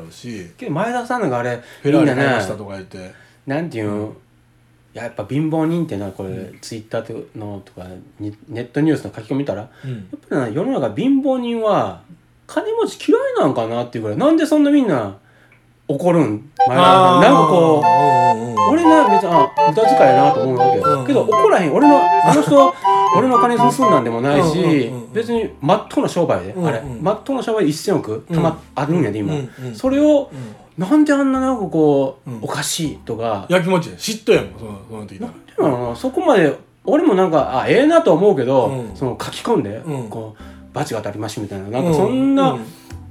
うし。けど前田さんのがあれフェラーリみんなね。買いましたとか言って。なんていうの、やっぱ貧乏人ってなこれ、ツイッターのとかにネットニュースの書き込み見たらやうん。っぱりな世の中貧乏人は金持ち嫌いなんかなっていうぐらいなんでそんなみんな怒るん？前田さん。なんかこううんうんうん俺な別にあ無駄遣いやなと思うわけよ、うんけど怒らへん。俺のあの人俺の金盗んだんでもないし、別にまっとうな商売で、あれまっとうな商売で1000億たま、あるんやで今、それをうん。なんであんななんかこう、うん。おかしいとか。やきもちや。嫉妬やもんそのその時だなんていうのそこまで俺もなんかあええなと思うけど、うん。その書き込んで、うん。こう罰が当たりましみたいな。なんかそんなう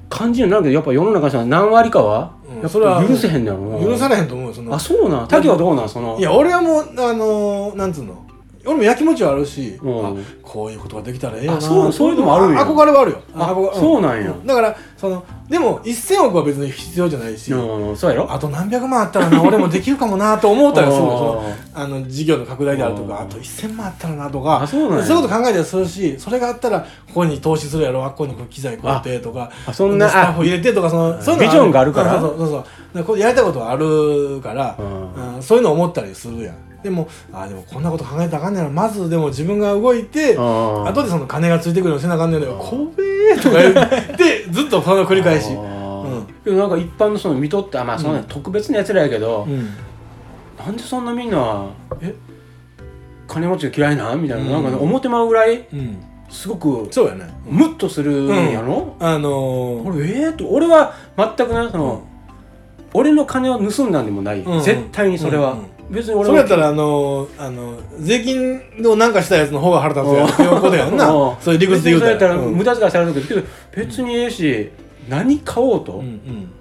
感じになるけどやっぱ世の中の何割かは、それはぱ許せへんのやろな。許されへんと思うよその。あそうなん？竹はどうなん？その。いや俺はもうあのーなんつうの？俺もやきもちはあるし、うん。あこういうことができたらええよな。あそうそういうのもあるんや。憧れはあるよ。あ憧れそうなんや。だからそのでも1000億は別に必要じゃないし、うんそうやろ？あと何百万あったらな俺もできるかもなと思ったりするの。そのああの事業の拡大であるとうん。かあと1000万あったらなとかあそうなんや。いうこと考えたりするしそれがあったらここに投資するやろあっこにこう機材買ってとかあそんなスタッフ入れてとかそのそういうのビジョンがあるから？そうそうそうそう。だからこれやりたいことはあるから、うん。うんそういうの思ったりするやんでもあでもこんなこと考えたらあかんねやろ。まずでも自分が動いてあ後でその金がついてくるのせなあかんねんだよ「こべー」とか言ってずっとその繰り返し、あうん。なんか一般の人の見とってあまあそんな特別なやつらやけど、うん。なんでそんなみんなえ？金持ちが嫌いなん？みたいな,、うん。なんかね思ってまうぐらいうん、すごくそうやね。ムッとするんやろ、あのー俺ええと俺は全くなその、俺の金を盗んだんでもない、うん。絶対にそれは、うんうん別に俺それやったらあのーあの税金をなんかしたやつの方が腹立つやん。っていうことやんな。うん。そういう理屈で言うたら。それやったらうん。無駄遣いされるけど、別にええし何買おうと、うんうん。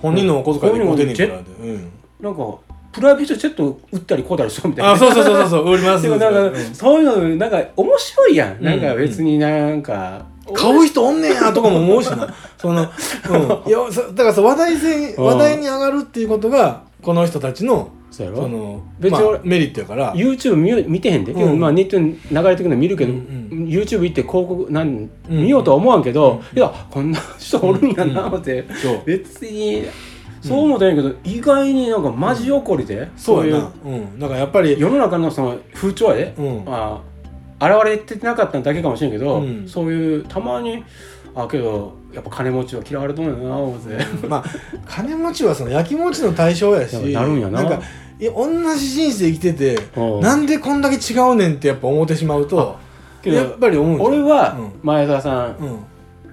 本人のお小遣いで買うてんねんからでうん。なんかプライベートジェット売ったり買うたりしようみたいな。あそうそうそうそう。そ う売りますでもなんか、うん。そういうのなんか面白いやん、うん。なんか別になんか、買う人おんねんやとかも思うしな。その、うん、いやそだからさ話題性うん。話題に上がるっていうことがこの人たちのそうやろ？その別に俺まあ、メリットやから。YouTube 見よ見てへんで、けどうんまあネットに流れてくるの見るけど、うん YouTube 行って広告なんうん見ようとは思わんけど、うんいやこんな人おるんやな思って、別にそう思ったんやけど、意外になんかマジ怒りで、そうやいなうん。だからやっぱり世の中のその風潮やで、うん。まあ現れてなかっただけかもしれんけど、うん。そういうたまにあけどやっぱ金持ちは嫌われとんやな思って、まあ金持ちはその焼きもちの対象やし なるんやなんかいや同じ人生生きててうん。なんでこんだけ違うねんってやっぱ思ってしまうとけどやっぱり思う俺はうん。前澤さん、うん。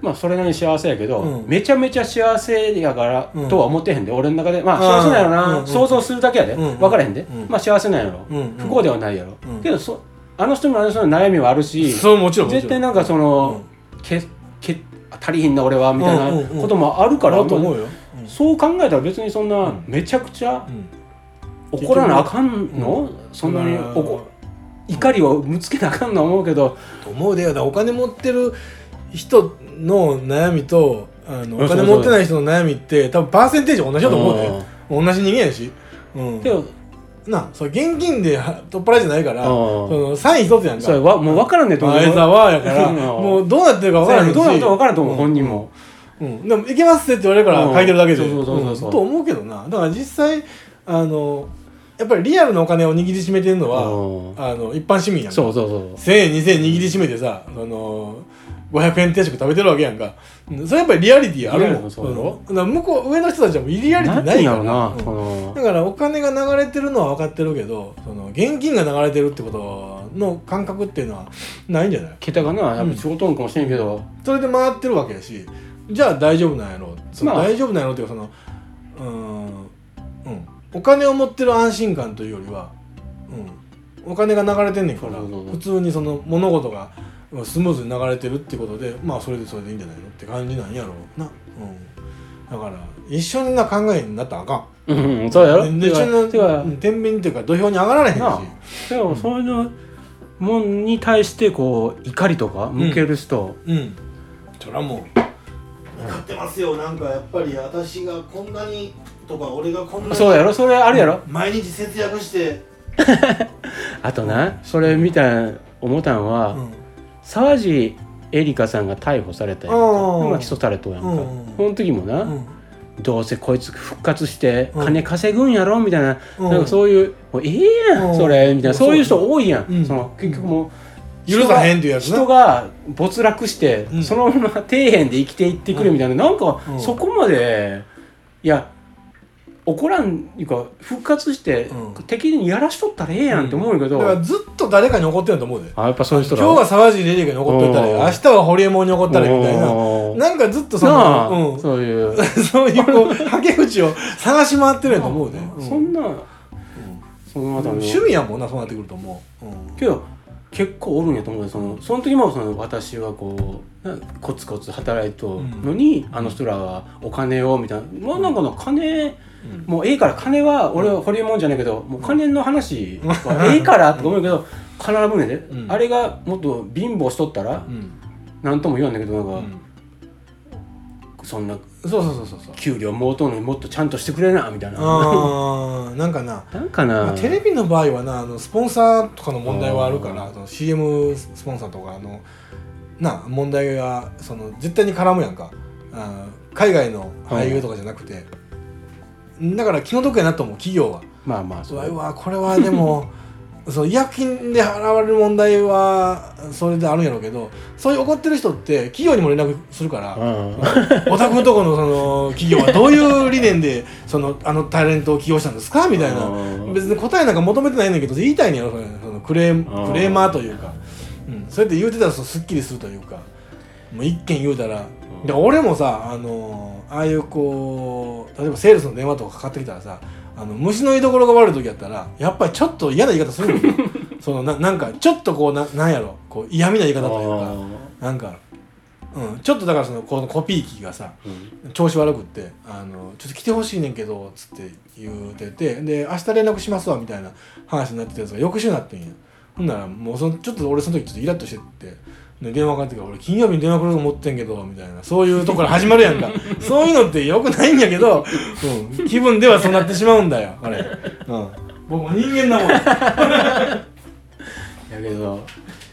まあそれなりに幸せやけど、うん。めちゃめちゃ幸せやからうん。とは思ってへんで、俺の中でまああー。幸せなんやろな、うんうん想像するだけやで、うん分からへんで、うんまあ幸せなんやろ、うんうん。不幸ではないやろ、うん。けどそあの人もあの人の悩みはあるしそうもちろんもちろん。絶対なんかその、けけ足りひんな俺はみたいなうんうんうん。こともあるから、あると思うよ。うん。そう考えたら別にそんなうん。めちゃくちゃうん怒らなあかんの、そんなに怒怒りをぶつけなあかんのは思うけど。と思うでよ。だお金持ってる人の悩みとあのうんお金持ってない人の悩みって多分パーセンテージ同じだと思う。で同じ人間やし、うん、なそう現金では取っ払いじゃないからうん。そのサイン一つやんか。それはもう分からんねんと思う。相沢やからうん。もうどうなってるか分からへんし。どうなるか分からんと思う、ん。本人も、うん、でも行けますってって言われるから書いてるだけで、うん。そうそうそうそう。うん。と思うけどな。だから実際あのやっぱりリアルなお金を握りしめてるのは、うん。あの一般市民やんか。そうそうそう1000円2000円握りしめてさあの500円定食食べてるわけやんか。うんそれやっぱりリアリティあるもん。なそうだ向こう上の人たちはもうリアリティ何ないから。な、うだからお金が流れてるのは分かってるけどその現金が流れてるってことの感覚っていうのはないんじゃない？桁がなやっぱ仕事んかもしれんけど、それで回ってるわけやし。じゃあ大丈夫なんやろそのまあ。大丈夫なんやろっていうかそのうーん、うん、お金を持ってる安心感というよりは、うん、お金が流れてんねんから普通にその物事がスムーズに流れてるってことでまあそれでそれでいいんじゃないのって感じなんやろうな、うん、だから一緒にな考えになったらあかん。うんうんそうやろ。で一緒に天秤っていうか土俵に上がられへんし。でもそういうのもんに対してこう怒りとか向ける人、うん。それはもう分かってますよ。なんかやっぱり私がこんなにとか俺がこんなにそうやろ？それあるやろ、毎日節約して、あとなそれ見た思ったんは、うん。沢地エリカさんが逮捕されたやんか。今起訴されとうやんか、うん。その時もな、うん。どうせこいつ復活してうん。金稼ぐんやろ？みたいな,、うん。なんかそういう「もうええやん、うん。それ」みたいな。そういう人多いやん、うん。その結局もう許さへんっていうやつな。人が没落して、うん。そのまま 底辺で生きていってくれみたいな、なんかうん。そこまでいや怒らんいうか復活して、うん。敵にやらしとったらええやんって思うけど、だからずっと誰かに怒ってると思うで。あやっぱそういう人今日は沢尻レリカに怒っといたらうん。明日はホリエモンに怒ったらみたいな。うんなんかずっとその、うん、そういう、そういうこう はけ口を探し回ってるんやと思うで、うん。そんな、その趣味やもんなそうなってくると思う、うん。けど結構おるんやと思うよそのその時もその私はこうなコツコツ働いとのに、あの人らはお金をみたいな、まあなんかの金もうええから金は俺はホリエモンじゃないけどもう金の話はええからって思うけど金の分で、うん。あれがもっと貧乏しとったらうん。何とも言わんだけどなんか、うん。そんなそうそうそうそう。そう給料もうとうのにもっとちゃんとしてくれなみたいな。あーなんかな。なんかな、まあ、テレビの場合はなあのスポンサーとかの問題はあるからその CM スポンサーとかあのな問題がその絶対に絡むやんか。あー海外の俳優とかじゃなくて、だから気の毒やなと思う企業は。まあまあうわうわこれはでもそう違約金で払われる問題はそれであるんやろうけどそういう怒ってる人って企業にも連絡するから、うん。お宅のとこのその企業はどういう理念でそのあのタレントを起用したんですか？みたいな。うん。別に答えなんか求めてないんだけど言いたいんやろそのクレークレーマーというか、うん、そうやって言うてたらすっきりするというか。もう一件言うたら、で俺もさあのああいうこう例えばセールスの電話とかかかってきたらさあの虫の居所が悪い時やったらやっぱりちょっと嫌な言い方するんよ。そのななんかちょっとこうななんやろ。こう嫌味な言い方というか。なんか、うん、ちょっとだからそのこのコピー機がさうん。調子悪くってあの「ちょっと来てほしいねんけど」つって言うててで「明日連絡しますわ」みたいな話になってたやつが翌週になってんや。ほんならもうそのちょっと俺その時ちょっとイラッとしてってで電話かかってきて俺金曜日に電話来ると思ってんけど」みたいな。そういうとこから始まるやんか。そういうのってよくないんやけど、うん、気分ではそうなってしまうんだよあれ、うん、僕も人間だもん。だ やけど。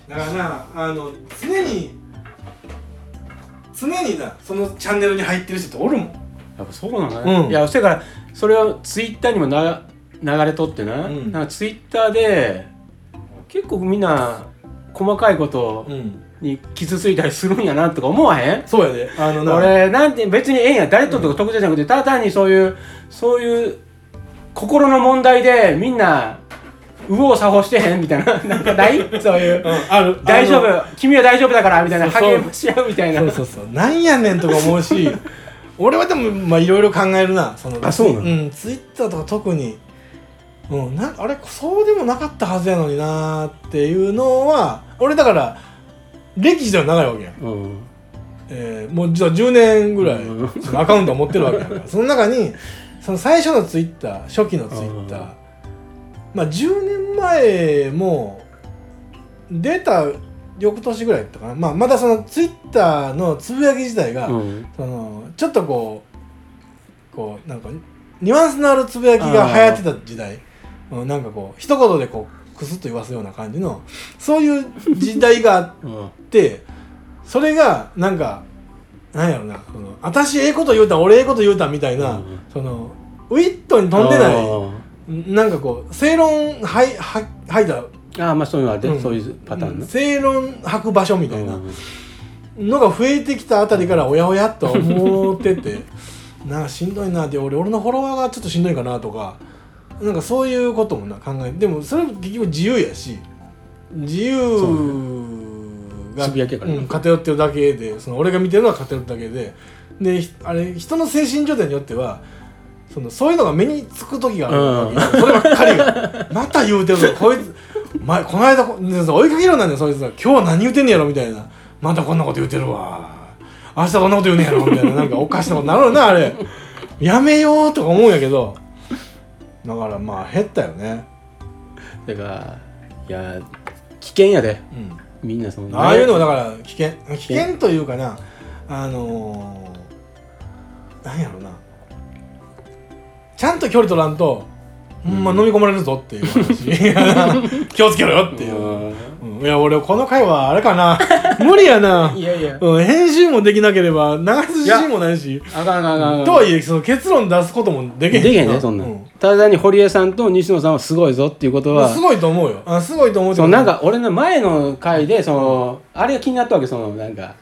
からなあの常に常になそのチャンネルに入ってる人っておるもん。やっぱそうなのね、うん。いやそれからそれをツイッターにもな流れとってな,、うん。なんかツイッターで結構みんな細かいことうんに傷ついたりするんやなとか思わへん？そうやで。あのな俺なんて別にええんや。誰ととか特定じゃなくてただ単にそういうそういう心の問題でみんな右往左往してへんみたいな。なんかない？そういう。うんある。大丈あ夫？君は大丈夫だからみたいな。励まし合うみたいな。のそうそうそう。なんやねんとか思うし 俺はでもまあいろいろ考えるな。そのあそうなの？んツイッターとか特に。うんなあれそうでもなかったはずやのになっていうのは俺だから歴史では長いわけやん、うん。えーもう実は10年ぐらいうん。そのアカウントを持ってるわけやから その中にその最初のツイッター初期のツイッター。うん。まあ10年前も出た翌年ぐらいだったかな、まあ、まだそのツイッターのつぶやき自体が、うん。そのちょっとこうこうなんかニュアンスのあるつぶやきが流行ってた時代。うんなんかこう一言でこうクスッと言わすような感じのそういう時代があっうんてそれがなんかなんやろなその私ええこと言うた俺ええこと言うたみたいな、うん。そのウィットに飛んでないいなんかこう正論はいは吐いたああまあそういうのあるで、うん。そういうパターンね、正論吐く場所みたいなうん。のが増えてきたあたりからおやおやっと思っててなんかしんどいなって俺俺のフォロワーがちょっとしんどいかなとかなんかそういうこともな考えでもそれも結局自由やし自由がね。うん、偏ってるだけでその俺が見てるのは偏ってるだけででひあれ人の精神状態によってはそのそういうのが目につく時があるわけよ、そればっかりが。また言うてるぞ。こいつ前この間こ追いかけろなんだよそいつが。今日は何言うてんねやろみたいな。またこんなこと言うてるわ。明日こんなこと言うねやろみたいな。なんかおかしなことなるよなあれ。やめようとか思うんやけどだからまあ減ったよね。だからいや危険やで。うん。みんなそのああいうのはだから危険危険というかなあのー、なんやろな。ちゃんと距離取らんとほんま飲み込まれるぞっていう話。気をつけろよっていう、うん。うん。いや俺この回はあれかな。無理やな。いやいや。うん、編集もできなければ流す自信もないし。あかんあかんあかん。とはいえその結論出すこともできへんできへんねそんなん、うただに堀江さんと西野さんはすごいぞっていうことはすごいと思うよ。あすごいと思うそうなんか俺の前の回でそのあれが気になったわけそのなんか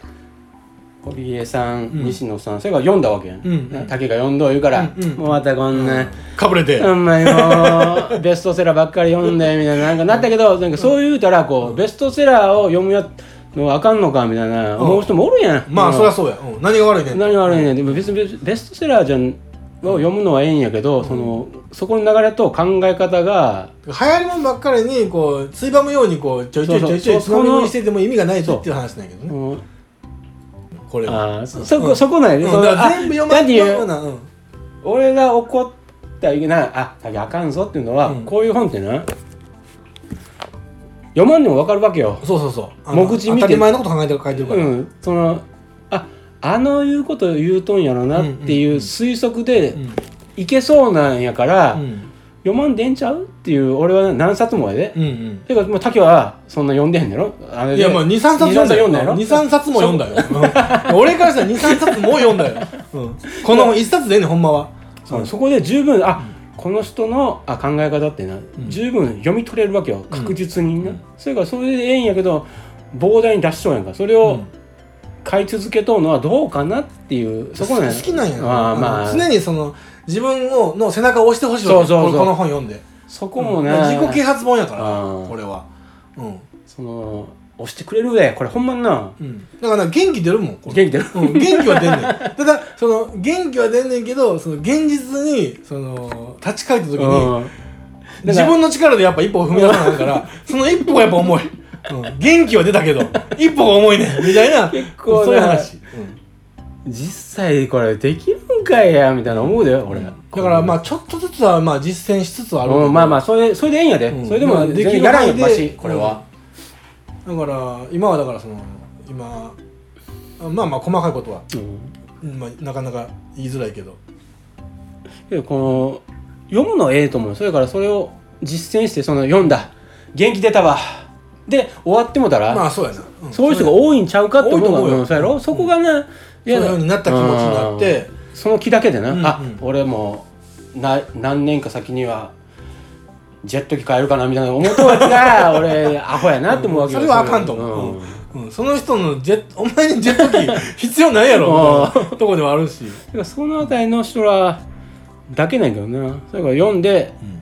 堀江さん、ん。西野さんそれから読んだわけやん、うん。うん。竹が読んどう言うから、もうまたこんな、かぶれて、ほんまにもうベストセラーばっかり読んでみたいななんかなったけどなんかそう言うたらこうベストセラーを読むやのはあかんのかみたいな。思う人もおるやん、まあうんそりゃそうや、うん、何が悪いねん。何が悪いねん。でも別にベストセラーじゃんを読むのはええんやけど、そのそこの流れと考え方が流行りもんばっかりにこうついばむようにこうちょいちょいちょいちょいつそうそう。まみ食いしてても意味がないぞっていう話なんやけどね。うん。これは。ああそそこそこなんやね、うん。そのだから全部読まあないうような、うん。俺が怒ったらいけないああかんぞっていうのは、うん。こういう本ってな読まんでも分かるわけよ。そうそうそう。目次見て。当たり前のこと考えて書いてるから、うん。そのああの言うこと言うとんやろなっていう推測でうんいけそうなんやから、うん。読まんでんちゃうっていう俺は何冊もやで、うんうん。てかもう竹はそんな読んでへんねやろ。あれでいやまあ23冊読んだよ。二三冊読んだやろ。23冊も読んだよ。う。ん。俺からしたら23冊も読んだよ、うん、この1冊でええねんほんまは。そこで十分あ、この人のあ考え方ってな、ん。十分読み取れるわけよ。確実にな、うん。それからそれでええんやけど膨大に出しとうやんか。それをうん買い続けとうのはどうかなっていうそこ好きなんやろあーまあ。常にその自分をの背中を押してほしいそうそうこの本読んで。そこもね、自己啓発本やからこれは。うん。その押してくれるでこれほんまにな。うん。だからな元気出るもん。元気出る。うん、元気は出んねん。ただその元気は出んねんけどその現実にその立ち返った時にうん。自分の力でやっぱ一歩踏み出さないからその一歩がやっぱ重い、うん、元気は出たけど一歩が重いねん。みたいな。結構ねそういう話、うん。実際これできるんかいやみたいな思うで俺、だからまあちょっとずつはまあ実践しつつはあるまあまあそれそれでええんやで、うん。それでもまあ全然やらんよマシこれは、だから今はだからその今まあまあ細かいことは、まあ、なかなか言いづらいけど。けどこの読むのええと思う。それからそれを実践してその読んだ。元気出たわで終わってもたら、まあそうやな、ん。そういう人が多いんちゃうかって思う多いと思うよ。うんそうやろ？そこがね、そういうふうになった気持ちになって。うん。その気だけでな、うんうん。あ俺もな何年か先にはジェット機買えるかなみたいな思うとやつが俺アホやなって思うわけよ。それはあかんと思う、うんうん。うん。その人のジェ お前にジェット機必要ないやろとこではあるし、だからそのあたりの人らだけなんやけどな。それから読んで、うん、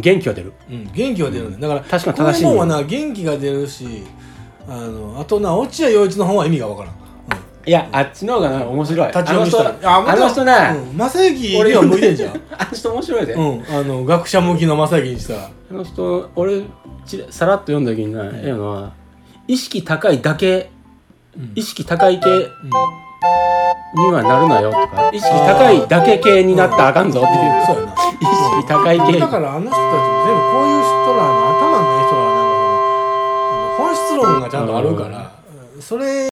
元気は出る。うん、元気は出るね。だから確かに正しいこの本はな元気が出るしあのあとな落合陽一の本は意味がわからん、いやあっちの方がな面白い。立ち読みしたら。あの人あの人な、うん、正行には向いてんじゃん。あの人面白いで、うんあの学者向きの正行にしたら。あの人俺ちらさらっと読んだ時にな、ええのは意識高いだけ、うん。意識高い系にはなるなよとか意識高いだけ系になったらあかんぞっていう、そうやな。意識高い系。だからあの人たちも全部こういう人らの頭のいい人らはなんか本質論がちゃんとあるから、それ